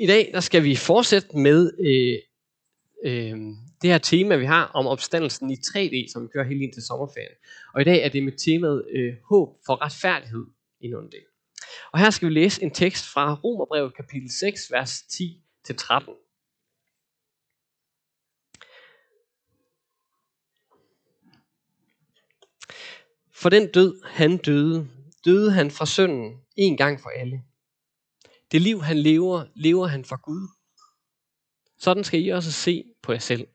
I dag der skal vi fortsætte med øh, øh, det her tema, vi har om opstandelsen i 3D, som vi kører helt ind til sommerferien. Og i dag er det med temaet øh, håb for retfærdighed under del. Og her skal vi læse en tekst fra Romerbrevet kapitel 6, vers 10-13. For den død, han døde, døde han fra synden en gang for alle. Det liv, han lever, lever han for Gud. Sådan skal I også se på jer selv.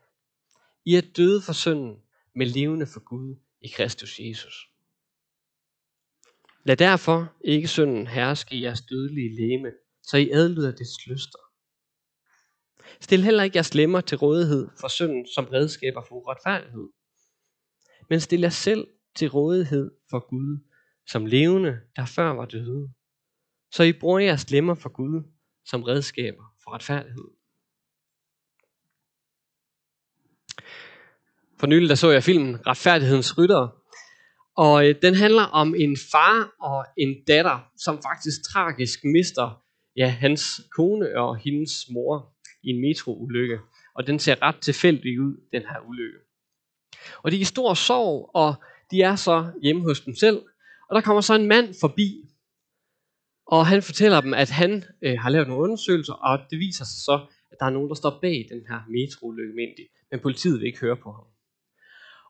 I er døde for synden, men levende for Gud i Kristus Jesus. Lad derfor ikke synden herske i jeres dødelige læme, så I adlyder dets lyster. Stil heller ikke jeres lemmer til rådighed for synden som redskaber for uretfærdighed. Men stil jer selv til rådighed for Gud som levende, der før var døde. Så I bruger jeres lemmer for Gud som redskaber for retfærdighed. For nylig der så jeg filmen Retfærdighedens Rytter, og øh, den handler om en far og en datter, som faktisk tragisk mister ja, hans kone og hendes mor i en metroulykke. Og den ser ret tilfældig ud, den her ulykke. Og de er i stor sorg, og de er så hjemme hos dem selv. Og der kommer så en mand forbi, og han fortæller dem, at han øh, har lavet nogle undersøgelser, og det viser sig så, at der er nogen, der står bag den her metroulykke, men politiet vil ikke høre på ham.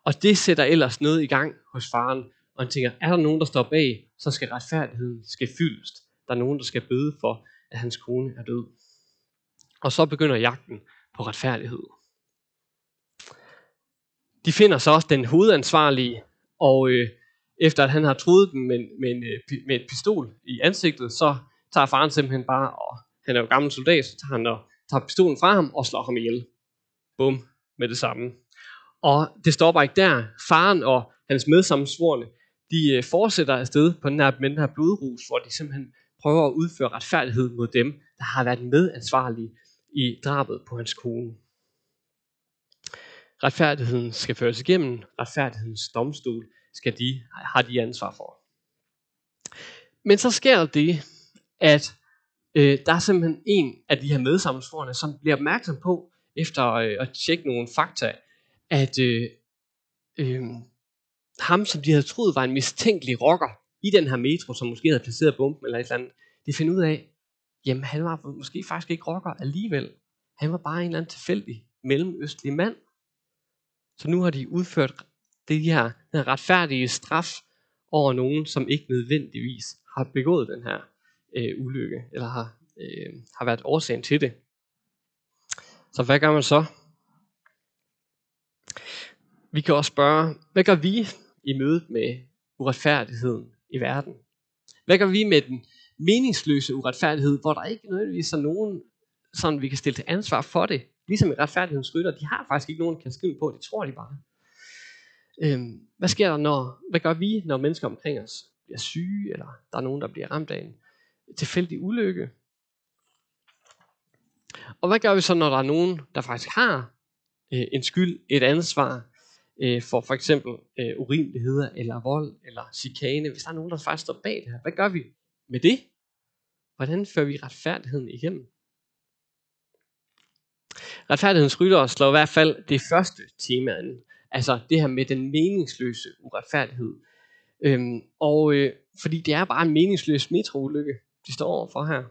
Og det sætter ellers noget i gang hos faren, og han tænker, er der nogen, der står bag, så skal retfærdigheden skal fyldes. Der er nogen, der skal bøde for, at hans kone er død. Og så begynder jagten på retfærdighed. De finder så også den hovedansvarlige, og øh, efter at han har truet dem med, med, en, øh, med et pistol i ansigtet, så tager faren simpelthen bare, og han er jo gammel soldat, så tager han og tager pistolen fra ham og slår ham ihjel. Bum, med det samme. Og det stopper ikke der. Faren og hans medsammensvorne, de øh, fortsætter afsted på den her, med den her blodrus, hvor de simpelthen prøver at udføre retfærdighed mod dem, der har været medansvarlige i drabet på hans kone. Retfærdigheden skal føres igennem. Retfærdighedens domstol skal de, har de ansvar for. Men så sker det, at øh, der er simpelthen en af de her medsammensvorene, som bliver opmærksom på, efter øh, at tjekke nogle fakta, at øh, øh, ham, som de havde troet var en mistænkelig rocker i den her metro, som måske havde placeret bomben eller et eller andet, de finder ud af, jamen han var måske faktisk ikke rocker alligevel. Han var bare en eller anden tilfældig mellemøstlig mand. Så nu har de udført det her, den her retfærdige straf over nogen, som ikke nødvendigvis har begået den her øh, ulykke, eller har, øh, har været årsagen til det. Så hvad gør man så? Vi kan også spørge, hvad gør vi i mødet med uretfærdigheden i verden? Hvad gør vi med den meningsløse uretfærdighed, hvor der ikke nødvendigvis er nogen, sådan vi kan stille til ansvar for det? Ligesom i retfærdighedens rytter, de har faktisk ikke nogen, der kan skrive på, det tror de bare. Øhm, hvad sker der, når, hvad gør vi, når mennesker omkring os bliver syge, eller der er nogen, der bliver ramt af en tilfældig ulykke? Og hvad gør vi så, når der er nogen, der faktisk har øh, en skyld, et ansvar, øh, for for eksempel øh, urimeligheder, eller vold, eller chikane, hvis der er nogen, der faktisk står bag det her, hvad gør vi med det? Hvordan fører vi retfærdigheden igennem? Retfærdighedens rytter slår i hvert fald det første tema an. Altså det her med den meningsløse uretfærdighed. Øhm, og øh, fordi det er bare en meningsløs metroulykke, de står overfor her.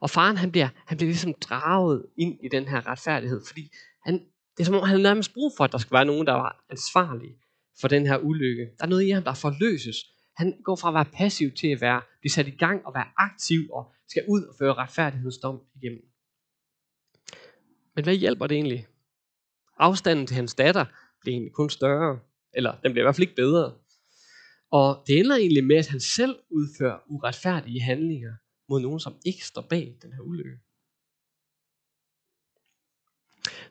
Og faren han bliver, han bliver ligesom draget ind i den her retfærdighed, fordi han, det er som om, han nærmest brug for, at der skal være nogen, der var ansvarlige for den her ulykke. Der er noget i ham, der forløses. Han går fra at være passiv til at være, blive sat i gang og være aktiv og skal ud og føre retfærdighedsdom igennem. Men hvad hjælper det egentlig? Afstanden til hans datter blev egentlig kun større, eller den bliver i hvert fald ikke bedre. Og det ender egentlig med, at han selv udfører uretfærdige handlinger mod nogen, som ikke står bag den her ulykke.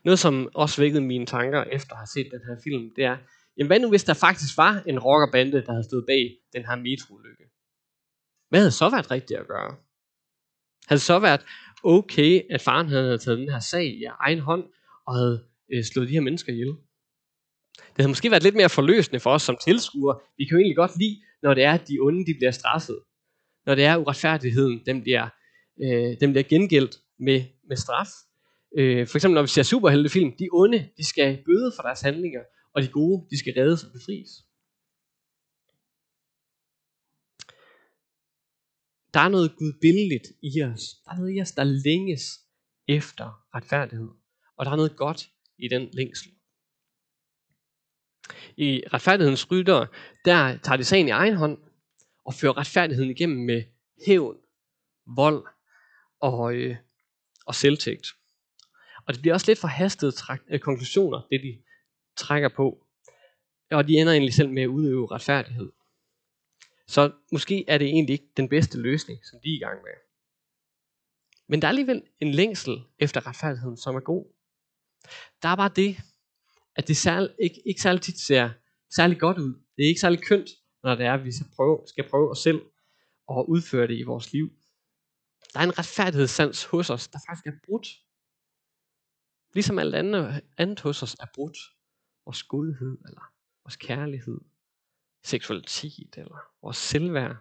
Noget, som også vækkede mine tanker efter at have set den her film, det er, jamen hvad nu hvis der faktisk var en rockerbande, der havde stået bag den her metroulykke? Hvad havde så været rigtigt at gøre? Havde det så været okay, at faren havde taget den her sag i egen hånd, og havde øh, slået de her mennesker ihjel? Det havde måske været lidt mere forløsende for os som tilskuere. Vi kan jo egentlig godt lide, når det er, at de onde de bliver straffet. Når det er uretfærdigheden, dem bliver øh, dem bliver gengældt med, med straf. Øh, for eksempel når vi ser superheltefilm, de onde, de skal bøde for deres handlinger, og de gode, de skal reddes og befries. Der er noget gudbilligt i os. Der er noget i os, der længes efter retfærdighed. Og der er noget godt i den længsel. I retfærdighedens rytter, der tager de sagen i egen hånd og fører retfærdigheden igennem med hævn, vold og, øh, og selvtægt. Og det bliver også lidt forhastede trak- øh, konklusioner, det de trækker på. Og de ender egentlig selv med at udøve retfærdighed. Så måske er det egentlig ikke den bedste løsning, som de er i gang med. Men der er alligevel en længsel efter retfærdigheden, som er god. Der er bare det, at det særlig, ikke, ikke særlig tit ser særlig godt ud. Det er ikke særlig kønt, når det er, at vi skal prøve, skal prøve os selv at udføre det i vores liv. Der er en retfærdighedssans hos os, der faktisk er brudt. Ligesom alt andet, andet hos os er brudt. Vores godhed, eller vores kærlighed, seksualitet, eller vores selvværd.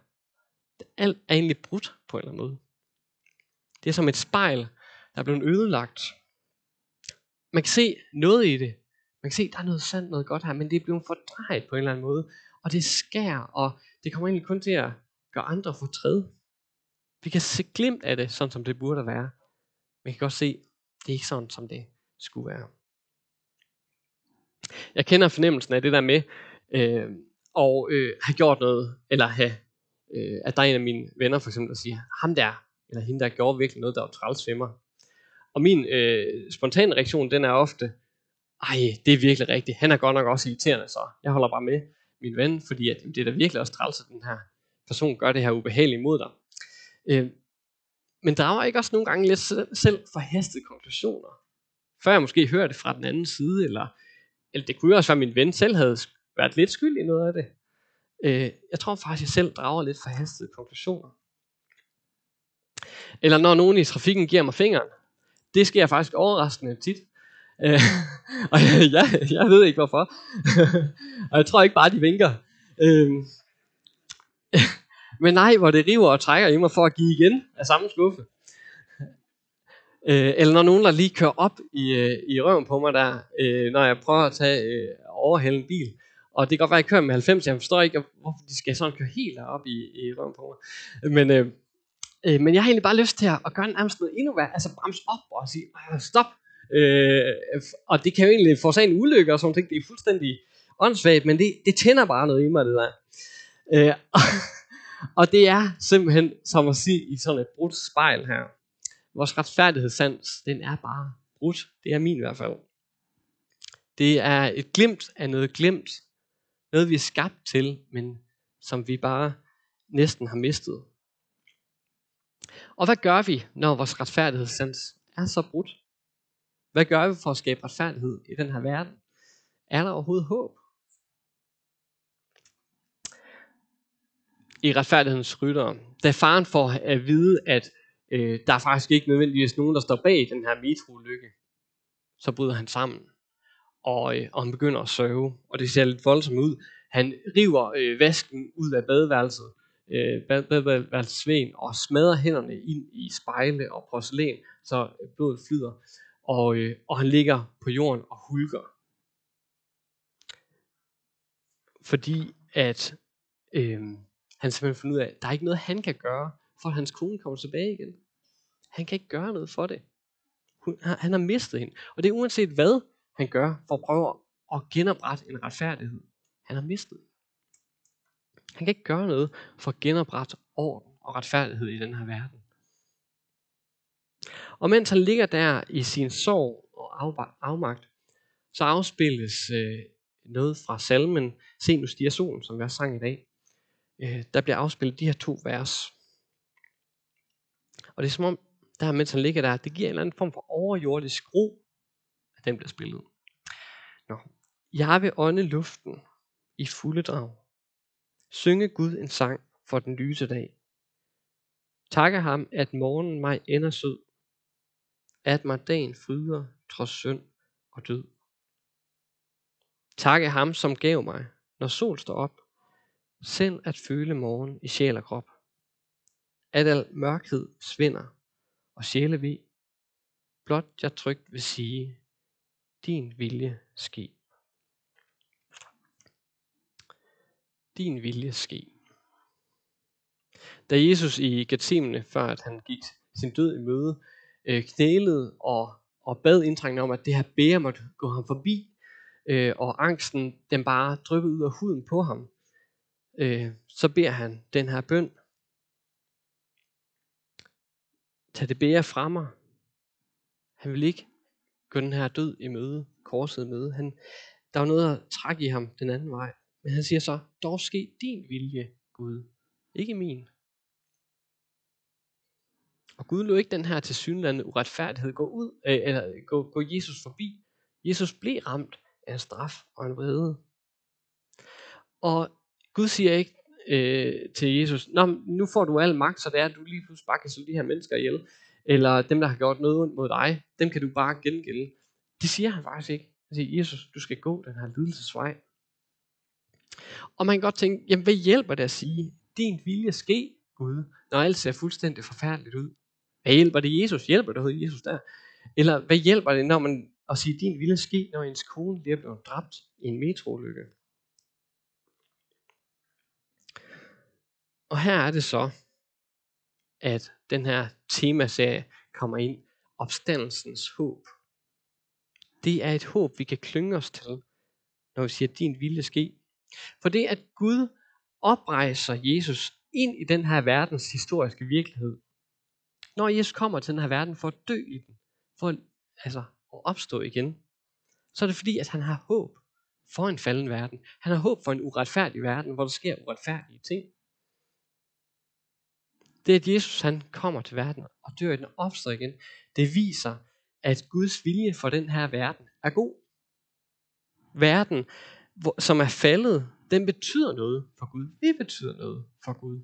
Det Alt er egentlig brudt på en eller anden måde. Det er som et spejl, der er blevet ødelagt. Man kan se noget i det. Man kan se, der er noget sandt, noget godt her, men det er blevet fordrejet på en eller anden måde. Og det skær, og det kommer egentlig kun til at gøre andre fortræd. Vi kan se glimt af det, sådan som det burde være. Men vi kan godt se, det er ikke sådan, som det skulle være. Jeg kender fornemmelsen af det der med øh, og øh, have gjort noget, eller have, øh, at der er en af mine venner for eksempel, der siger, ham der, eller hende der gjorde virkelig noget, der var træls mig. Og min øh, spontane reaktion, den er ofte, ej, det er virkelig rigtigt, han er godt nok også irriterende, så jeg holder bare med min ven, fordi at, det er da virkelig også træls, at den her person gør det her ubehageligt mod dig. Øh, men drager ikke også nogle gange lidt selv forhastede konklusioner? Før jeg måske hører det fra den anden side, eller, eller det kunne jo også være, at min ven selv havde været lidt skyld i noget af det. Øh, jeg tror faktisk, at jeg selv drager lidt forhastede konklusioner. Eller når nogen i trafikken giver mig fingeren. Det sker faktisk overraskende tit. Øh, og jeg, jeg, jeg ved ikke hvorfor. og jeg tror ikke bare, de vinker. Øh, men nej, hvor det river og trækker i mig for at give igen af samme skuffe. Øh, eller når nogen der lige kører op i, øh, i røven på mig der, øh, når jeg prøver at tage øh, overhælde en bil. Og det kan godt være, at jeg kører med 90, jeg forstår ikke, hvorfor de skal sådan køre helt op i, i røven på mig. Men, øh, øh, men jeg har egentlig bare lyst til at, gøre nærmest noget endnu værre, altså bremse op og sige, stop. Øh, og det kan jo egentlig forårsage en ulykke og sådan noget, det er fuldstændig åndssvagt, men det, det tænder bare noget i mig, det der. Øh, og, og det er simpelthen som at sige i sådan et brudt spejl her. Vores retfærdighedssans, den er bare brudt. Det er min i hvert fald. Det er et glimt af noget glemt. Noget vi er skabt til, men som vi bare næsten har mistet. Og hvad gør vi, når vores retfærdighedssans er så brudt? Hvad gør vi for at skabe retfærdighed i den her verden? Er der overhovedet håb? I retfærdighedens rytter, da faren får at vide, at øh, der er faktisk ikke nødvendigvis nogen, der står bag den her metroulykke, så bryder han sammen. Og, øh, og han begynder at sørge, og det ser lidt voldsomt ud. Han river øh, vasken ud af badeværelset, øh, Sven og smadrer hænderne ind i spejle og porcelæn, så blodet flyder. Og, øh, og han ligger på jorden og hulker. Fordi at øh, han simpelthen finder ud af, at der er ikke noget, han kan gøre, for at hans kone kommer tilbage igen. Han kan ikke gøre noget for det. Hun, han har mistet hende. Og det er uanset hvad han gør for at prøve at genoprette en retfærdighed. Han har mistet. Han kan ikke gøre noget for at genoprette orden og retfærdighed i den her verden. Og mens han ligger der i sin sorg og afmagt, så afspilles øh, noget fra salmen Se nu stiger solen, som vi har sang i dag. Øh, der bliver afspillet de her to vers. Og det er som om, der mens han ligger der, det giver en eller anden form for overjordisk ro, at den bliver spillet. Nå. Jeg vil ånde luften i fulde drag. Synge Gud en sang for den lyse dag. Takke ham, at morgenen mig ender sød. At mig dagen fryder, trods synd og død. Takke ham, som gav mig, når sol står op, selv at føle morgen i sjæl og krop. At al mørkhed svinder og sjæle ved. Blot jeg trygt vil sige, din vilje ske. Din vilje ske. Da Jesus i Gethsemane, før at han gik sin død i møde, øh, knælede og, og bad indtrængende om, at det her bære måtte gå ham forbi, øh, og angsten den bare dryppede ud af huden på ham, øh, så beder han den her bøn. Tag det bære fra mig. Han vil ikke gå den her død i møde, korset i møde. Han, der var noget at trække i ham den anden vej. Men han siger så, dog ske din vilje, Gud, ikke min. Og Gud lå ikke den her tilsyneladende uretfærdighed gå ud, øh, eller gå, gå Jesus forbi. Jesus blev ramt af en straf og en vrede. Og Gud siger ikke øh, til Jesus, Nå, nu får du al magt, så det er, at du lige pludselig bare kan slå de her mennesker ihjel. Eller dem, der har gjort noget mod dig, dem kan du bare gengælde. Det siger han faktisk ikke. Han siger, Jesus, du skal gå den her lidelsesvej. Og man kan godt tænke, jamen hvad hjælper det at sige, din vilje ske, Gud, når alt ser fuldstændig forfærdeligt ud? Hvad hjælper det Jesus? Hjælper det hedder Jesus der? Eller hvad hjælper det, når man at sige, din vilje ske, når ens kone lige er blevet dræbt i en metroulykke? Og her er det så, at den her temaserie kommer ind, opstandelsens håb. Det er et håb, vi kan klynge os til, når vi siger, din vilje ske. For det at Gud oprejser Jesus ind i den her verdens historiske virkelighed. Når Jesus kommer til den her verden for at dø i den, for at, altså, at opstå igen, så er det fordi, at han har håb for en falden verden. Han har håb for en uretfærdig verden, hvor der sker uretfærdige ting. Det at Jesus han kommer til verden og dør i den opstår igen, det viser, at Guds vilje for den her verden er god. Verden, som er faldet, den betyder noget for Gud. Vi betyder noget for Gud.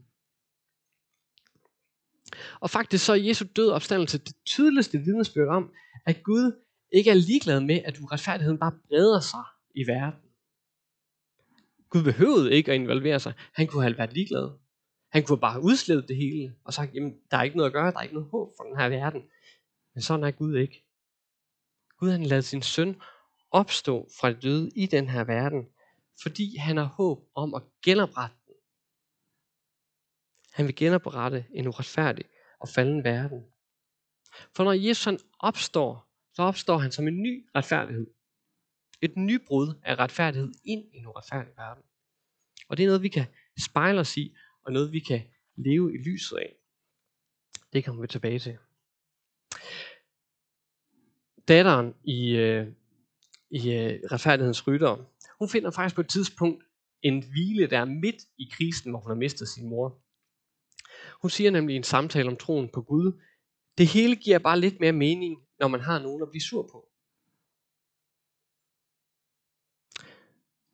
Og faktisk så er Jesu død opstandelse det tydeligste vidnesbyrd om, at Gud ikke er ligeglad med, at uretfærdigheden bare breder sig i verden. Gud behøvede ikke at involvere sig. Han kunne have været ligeglad. Han kunne bare udslæde det hele og sagt, jamen der er ikke noget at gøre, der er ikke noget håb for den her verden. Men sådan er Gud ikke. Gud han lader sin søn opstå fra det døde i den her verden, fordi han har håb om at genoprette den. Han vil genoprette en uretfærdig og falden verden. For når Jesus han opstår, så opstår han som en ny retfærdighed. Et nybrud af retfærdighed ind i en uretfærdig verden. Og det er noget, vi kan spejle os i, og noget, vi kan leve i lyset af. Det kommer vi tilbage til. Datteren i, øh, i øh, retfærdighedens rytter, hun finder faktisk på et tidspunkt en hvile, der er midt i krisen, hvor hun har mistet sin mor. Hun siger nemlig i en samtale om troen på Gud, det hele giver bare lidt mere mening, når man har nogen at blive sur på.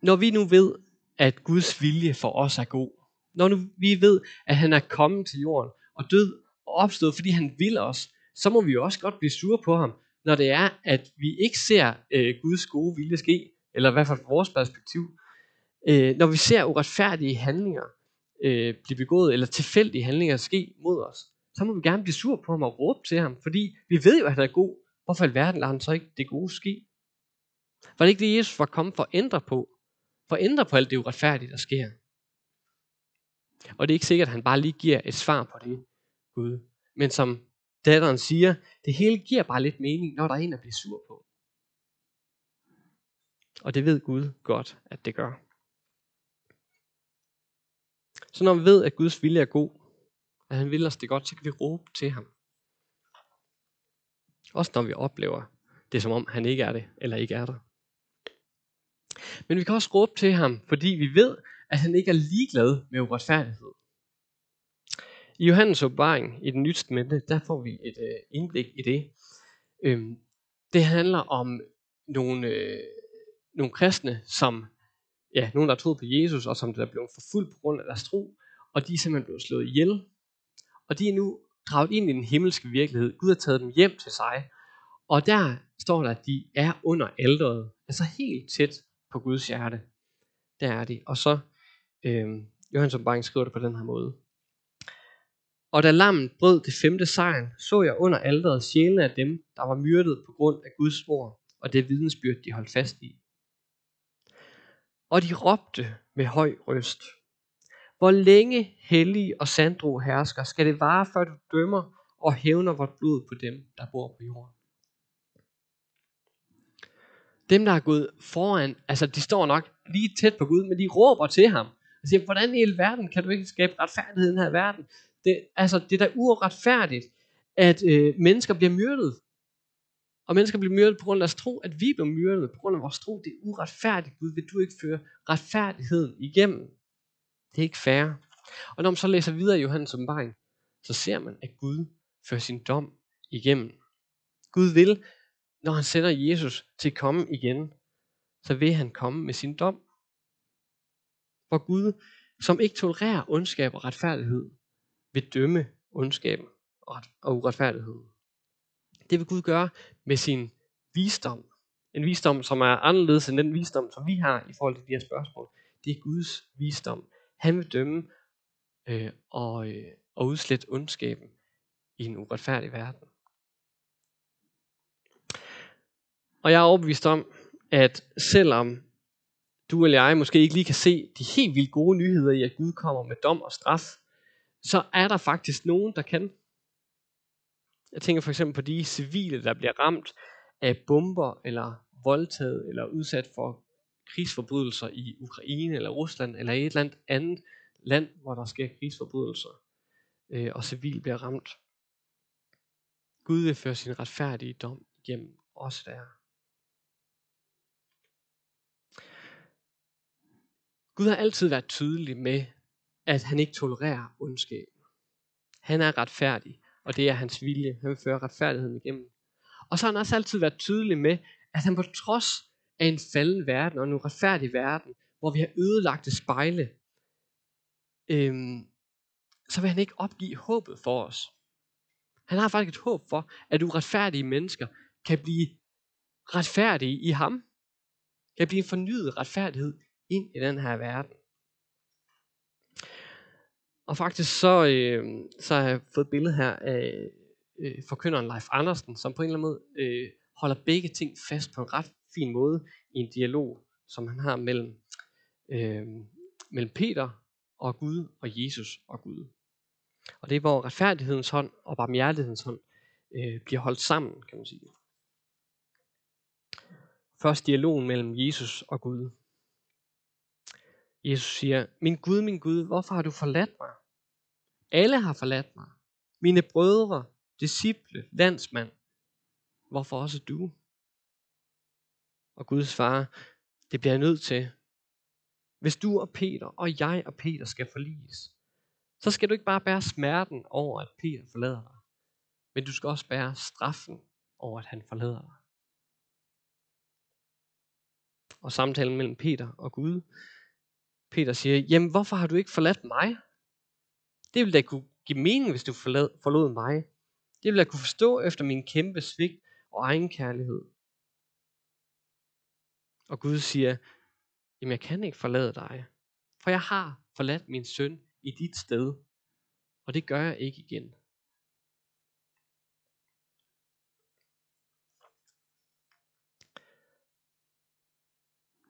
Når vi nu ved, at Guds vilje for os er god, når nu vi ved, at han er kommet til jorden og død og opstået, fordi han vil os, så må vi jo også godt blive sure på ham, når det er, at vi ikke ser øh, Guds gode vilje ske, eller i hvert fald fra vores perspektiv. Øh, når vi ser uretfærdige handlinger øh, blive begået, eller tilfældige handlinger ske mod os, så må vi gerne blive sur på ham og råbe til ham, fordi vi ved jo, at han er god. Hvorfor i verden lader han så ikke det gode ske? Var det ikke det, Jesus var kommet for at ændre på? For at ændre på alt det uretfærdige, der sker. Og det er ikke sikkert, at han bare lige giver et svar på det, Gud. Men som datteren siger, det hele giver bare lidt mening, når der er en at blive sur på. Og det ved Gud godt, at det gør. Så når vi ved, at Guds vilje er god, at han vil os det godt, så kan vi råbe til ham. Også når vi oplever det, som om han ikke er det, eller ikke er der. Men vi kan også råbe til ham, fordi vi ved, at han ikke er ligeglad med uretfærdighed. I Johannes åbenbaring i den nye testamente, der får vi et øh, indblik i det. Øhm, det handler om nogle, øh, nogle kristne, som, ja, nogen der troede på Jesus, og som der blev forfulgt på grund af deres tro, og de er simpelthen blevet slået ihjel. Og de er nu draget ind i den himmelske virkelighed. Gud har taget dem hjem til sig. Og der står der, at de er under alderet, altså helt tæt på Guds hjerte. Der er de. Og så, øh, Johannes Åbenbaring skriver det på den her måde. Og da lammet brød det femte sejren, så jeg under alderet sjælene af dem, der var myrdet på grund af Guds ord, og det vidensbyrd, de holdt fast i. Og de råbte med høj røst. Hvor længe hellig og sandro hersker, skal det vare, før du dømmer og hævner vort blod på dem, der bor på jorden. Dem, der er gået foran, altså de står nok lige tæt på Gud, men de råber til ham. Og siger, hvordan i hele verden kan du ikke skabe retfærdighed i den her verden? Det, altså, det er da uretfærdigt, at øh, mennesker bliver myrdet. Og mennesker bliver myrdet på grund af deres tro, at vi bliver myrdet på grund af vores tro. Det er uretfærdigt, Gud. Vil du ikke føre retfærdigheden igennem? Det er ikke fair. Og når man så læser videre i Johannes åbenbaring, så ser man, at Gud fører sin dom igennem. Gud vil, når han sender Jesus til at komme igen, så vil han komme med sin dom. For Gud, som ikke tolererer ondskab og retfærdighed, vil dømme ondskaben og uretfærdigheden. Det vil Gud gøre med sin visdom. En visdom, som er anderledes end den visdom, som vi har i forhold til de her spørgsmål. Det er Guds visdom. Han vil dømme øh, og, øh, og udslette ondskaben i en uretfærdig verden. Og jeg er overbevist om, at selvom du eller jeg måske ikke lige kan se de helt vildt gode nyheder i, at Gud kommer med dom og straf, så er der faktisk nogen, der kan. Jeg tænker for eksempel på de civile, der bliver ramt af bomber, eller voldtaget, eller udsat for krigsforbrydelser i Ukraine, eller Rusland, eller et eller andet andet land, hvor der sker krigsforbrydelser, øh, og civil bliver ramt. Gud vil føre sin retfærdige dom igennem os der. Gud har altid været tydelig med, at han ikke tolererer ondskab. Han er retfærdig, og det er hans vilje. Han vil føre retfærdigheden igennem. Og så har han også altid været tydelig med, at han på trods af en falden verden og en uretfærdig verden, hvor vi har ødelagte spejle, øhm, så vil han ikke opgive håbet for os. Han har faktisk et håb for, at uretfærdige mennesker kan blive retfærdige i ham. Kan blive en fornyet retfærdighed ind i den her verden. Og faktisk så, øh, så har jeg fået et billede her af øh, forkynderen Leif Andersen, som på en eller anden måde øh, holder begge ting fast på en ret fin måde i en dialog, som han har mellem, øh, mellem Peter og Gud og Jesus og Gud. Og det er, hvor retfærdighedens hånd og barmhjertighedens hånd øh, bliver holdt sammen, kan man sige. Først dialogen mellem Jesus og Gud. Jesus siger, min Gud, min Gud, hvorfor har du forladt mig? Alle har forladt mig. Mine brødre, disciple, landsmand. Hvorfor også du? Og Gud svarer, det bliver jeg nødt til. Hvis du og Peter og jeg og Peter skal forliges, så skal du ikke bare bære smerten over, at Peter forlader dig, men du skal også bære straffen over, at han forlader dig. Og samtalen mellem Peter og Gud. Peter siger, jamen hvorfor har du ikke forladt mig? Det ville da kunne give mening, hvis du forlod, forlod mig. Det ville jeg kunne forstå efter min kæmpe svigt og egen kærlighed. Og Gud siger, jamen jeg kan ikke forlade dig, for jeg har forladt min søn i dit sted, og det gør jeg ikke igen.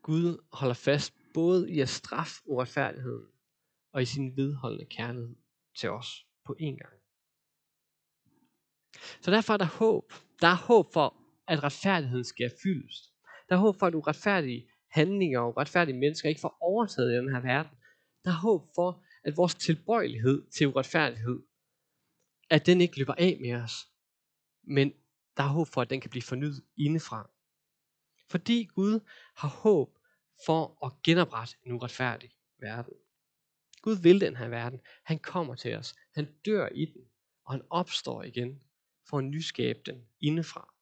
Gud holder fast både i at straffe uretfærdigheden og i sin vedholdende kærlighed til os på én gang. Så derfor er der håb. Der er håb for, at retfærdigheden skal fyldes. Der er håb for, at uretfærdige handlinger og uretfærdige mennesker ikke får overtaget i den her verden. Der er håb for, at vores tilbøjelighed til uretfærdighed, at den ikke løber af med os, men der er håb for, at den kan blive fornyet indefra. Fordi Gud har håb for at genoprette en uretfærdig verden. Gud vil den her verden. Han kommer til os. Han dør i den, og han opstår igen for at nyskabe den indefra.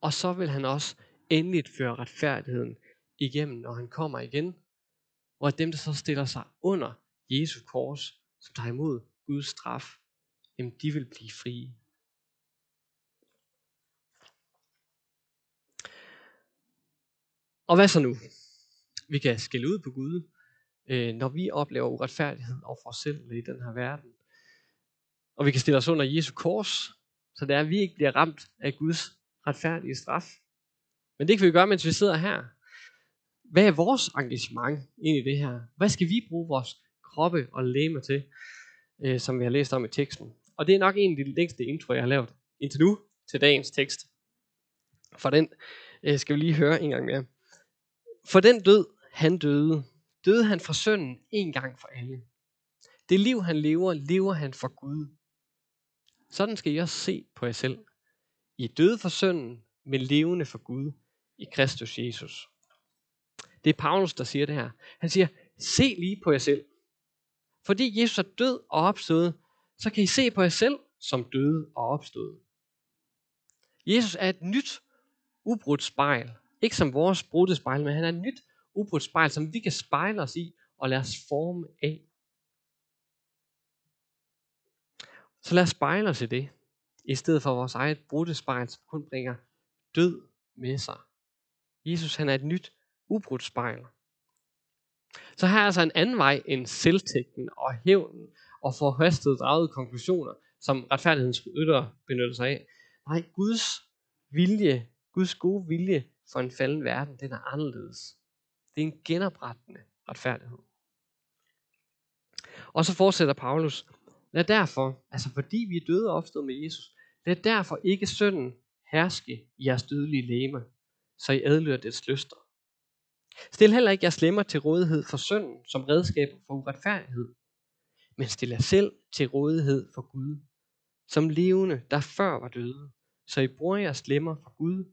Og så vil han også endeligt føre retfærdigheden igennem, når han kommer igen. hvor dem, der så stiller sig under Jesu kors, som tager imod Guds straf, jamen de vil blive frie. Og hvad så nu? Vi kan skille ud på Gud, øh, når vi oplever uretfærdighed over for os selv i den her verden. Og vi kan stille os under Jesu kors, så det er, at vi ikke bliver ramt af Guds retfærdige straf. Men det kan vi gøre, mens vi sidder her. Hvad er vores engagement ind i det her? Hvad skal vi bruge vores kroppe og læme til, øh, som vi har læst om i teksten? Og det er nok en af de længste intro, jeg har lavet indtil nu til dagens tekst. For den øh, skal vi lige høre en gang mere. For den død, han døde, døde han for synden en gang for alle. Det liv, han lever, lever han for Gud. Sådan skal I også se på jer selv. I er døde for synden, men levende for Gud i Kristus Jesus. Det er Paulus, der siger det her. Han siger, se lige på jer selv. Fordi Jesus er død og opstået, så kan I se på jer selv som døde og opstået. Jesus er et nyt, ubrudt spejl. Ikke som vores brudte spejl, men han er et nyt, ubrudt spejl, som vi kan spejle os i og lade os forme af. Så lad os spejle os i det, i stedet for vores eget brudte spejl, som kun bringer død med sig. Jesus han er et nyt, ubrudt spejl. Så her er altså en anden vej end selvtægten og hævnen og forhastede dragede konklusioner, som retfærdighedens rytter benytter sig af. Nej, Guds vilje, Guds gode vilje for en falden verden, den er anderledes. Det er en genoprettende retfærdighed. Og så fortsætter Paulus, lad derfor, altså fordi vi er døde og opstået med Jesus, lad derfor ikke synden herske i jeres dødelige læme, så I adlyder dets lyster. Stil heller ikke jeres lemmer til rådighed for synden som redskab for uretfærdighed, men stil jer selv til rådighed for Gud, som levende, der før var døde, så I bruger jeres lemmer for Gud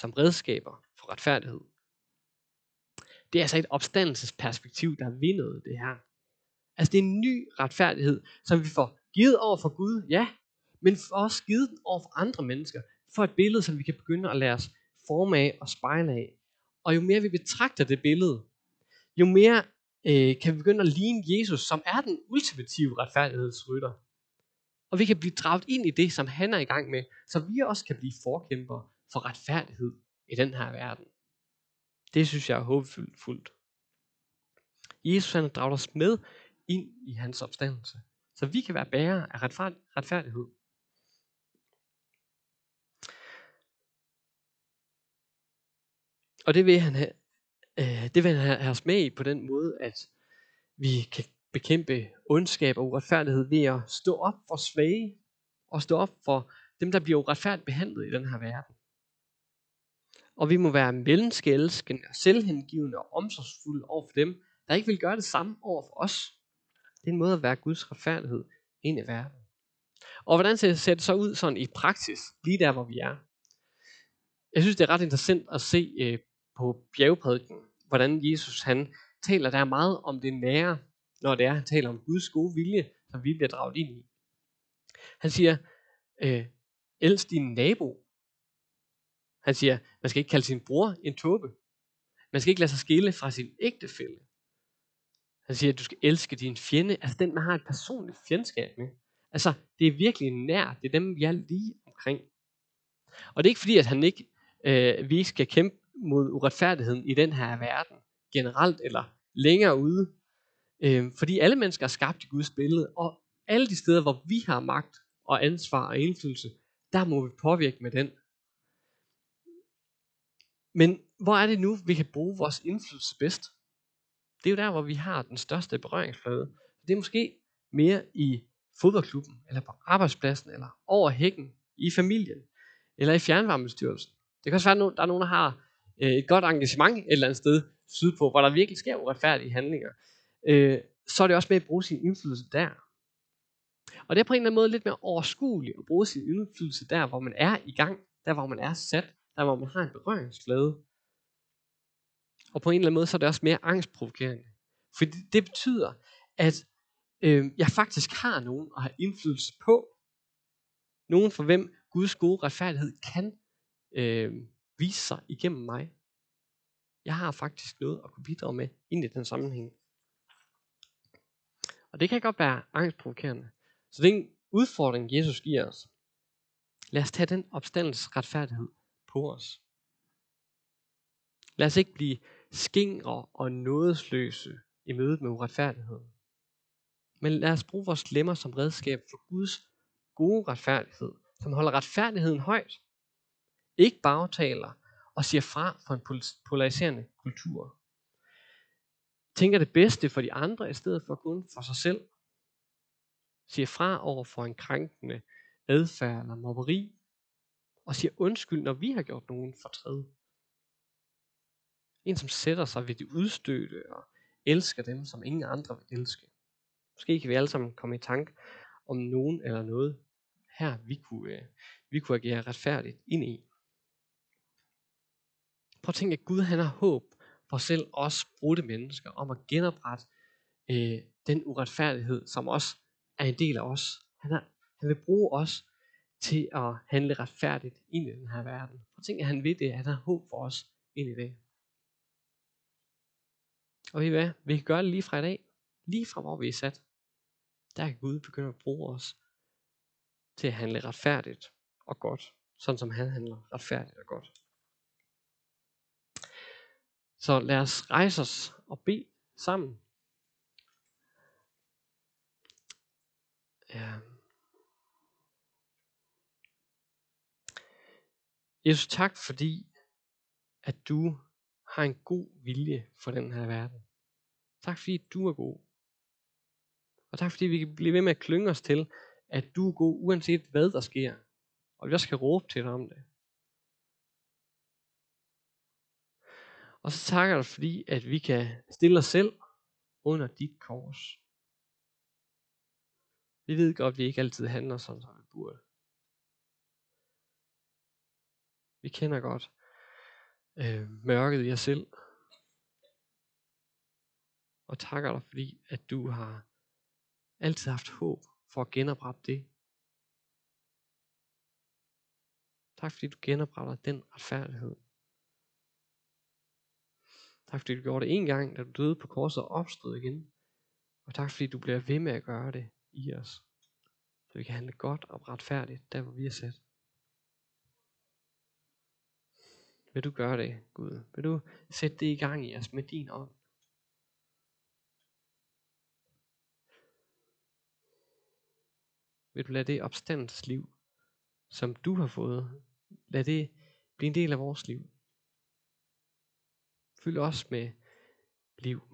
som redskaber for retfærdighed. Det er altså et opstandelsesperspektiv, der er vindet det her. Altså det er en ny retfærdighed, som vi får givet over for Gud, ja, men for også givet over for andre mennesker, for et billede, som vi kan begynde at lade os forme af og spejle af. Og jo mere vi betragter det billede, jo mere øh, kan vi begynde at ligne Jesus, som er den ultimative retfærdighedsrytter. Og vi kan blive draget ind i det, som han er i gang med, så vi også kan blive forkæmper for retfærdighed i den her verden. Det synes jeg er håbefuldt. Jesus han har os med ind i hans opstandelse, så vi kan være bærere af retfærdighed. Og det vil han have, øh, det vil han have os med i på den måde, at vi kan bekæmpe ondskab og uretfærdighed ved at stå op for svage, og stå op for dem, der bliver uretfærdigt behandlet i den her verden. Og vi må være menneskeelskende og selvhengivende og omsorgsfulde over for dem, der ikke vil gøre det samme over for os. Det er en måde at være Guds retfærdighed ind i verden. Og hvordan ser det så ud sådan i praksis, lige der hvor vi er? Jeg synes, det er ret interessant at se øh, på bjergprædiken, hvordan Jesus han taler der meget om det nære, når det er, han taler om Guds gode vilje, som vi bliver draget ind i. Han siger, øh, elsk din nabo. Han siger, man skal ikke kalde sin bror en tåbe. Man skal ikke lade sig skille fra sin ægtefælle. Han siger, at du skal elske din fjende, altså den, man har et personligt fjendskab med. Altså, det er virkelig nær. Det er dem, vi er lige omkring. Og det er ikke fordi, at han ikke, øh, vi ikke skal kæmpe mod uretfærdigheden i den her verden, generelt eller længere ude. Øh, fordi alle mennesker er skabt i Guds billede, og alle de steder, hvor vi har magt og ansvar og indflydelse, der må vi påvirke med den. Men hvor er det nu, vi kan bruge vores indflydelse bedst? Det er jo der, hvor vi har den største berøringsflade. Det er måske mere i fodboldklubben, eller på arbejdspladsen, eller over hækken, i familien, eller i fjernvarmestyrelsen. Det kan også være, at der er nogen, der har øh, et godt engagement et eller andet sted sydpå, hvor der virkelig sker uretfærdige handlinger. Øh, så er det også med at bruge sin indflydelse der. Og det er på en eller anden måde lidt mere overskueligt at bruge sin indflydelse der, hvor man er i gang, der hvor man er sat, der hvor man har en berøringsglæde. Og på en eller anden måde, så er det også mere angstprovokerende. For det, det betyder, at øh, jeg faktisk har nogen at have indflydelse på. Nogen for hvem Guds gode retfærdighed kan øh, vise sig igennem mig. Jeg har faktisk noget at kunne bidrage med ind i den sammenhæng. Og det kan godt være angstprovokerende. Så det er en udfordring, Jesus giver os. Lad os tage den opstandelsesretfærdighed på os. Lad os ikke blive skingre og nådesløse i mødet med uretfærdighed. Men lad os bruge vores lemmer som redskab for Guds gode retfærdighed, som holder retfærdigheden højt. Ikke bagtaler og siger fra for en polariserende kultur. Tænker det bedste for de andre i stedet for kun for sig selv. Siger fra over for en krænkende adfærd eller mobberi. Og siger undskyld, når vi har gjort nogen fortræd. En, som sætter sig ved de udstødte og elsker dem, som ingen andre vil elske. Måske kan vi alle sammen komme i tanke om nogen eller noget her, vi kunne, øh, vi kunne agere retfærdigt ind i. Prøv at tænke, at Gud han har håb for selv os brudte mennesker om at genoprette øh, den uretfærdighed, som også er en del af os. Han, har, han vil bruge os til at handle retfærdigt ind i den her verden. Og tænk, at han ved det, at han har håb for os ind i det. Og ved I hvad? Vi kan gøre det lige fra i dag. Lige fra hvor vi er sat. Der kan Gud begynde at bruge os til at handle retfærdigt og godt. Sådan som han handler retfærdigt og godt. Så lad os rejse os og bede sammen. Ja. Jesus, tak fordi, at du har en god vilje for den her verden. Tak fordi du er god. Og tak fordi vi kan blive ved med at klynge os til, at du er god, uanset hvad der sker. Og vi også kan råbe til dig om det. Og så takker jeg dig fordi, at vi kan stille os selv under dit kors. Vi ved godt, at vi ikke altid handler sådan, som vi burde. Vi kender godt øh, mørket i os selv. Og takker dig, fordi at du har altid haft håb for at genoprette det. Tak fordi du genopretter den retfærdighed. Tak fordi du gjorde det en gang, da du døde på korset og opstod igen. Og tak fordi du bliver ved med at gøre det i os. Så vi kan handle godt og retfærdigt, der hvor vi er sat. Vil du gøre det, Gud? Vil du sætte det i gang i os med din ånd? Vil du lade det opstandelsesliv, som du har fået, lad det blive en del af vores liv? Fyld os med liv.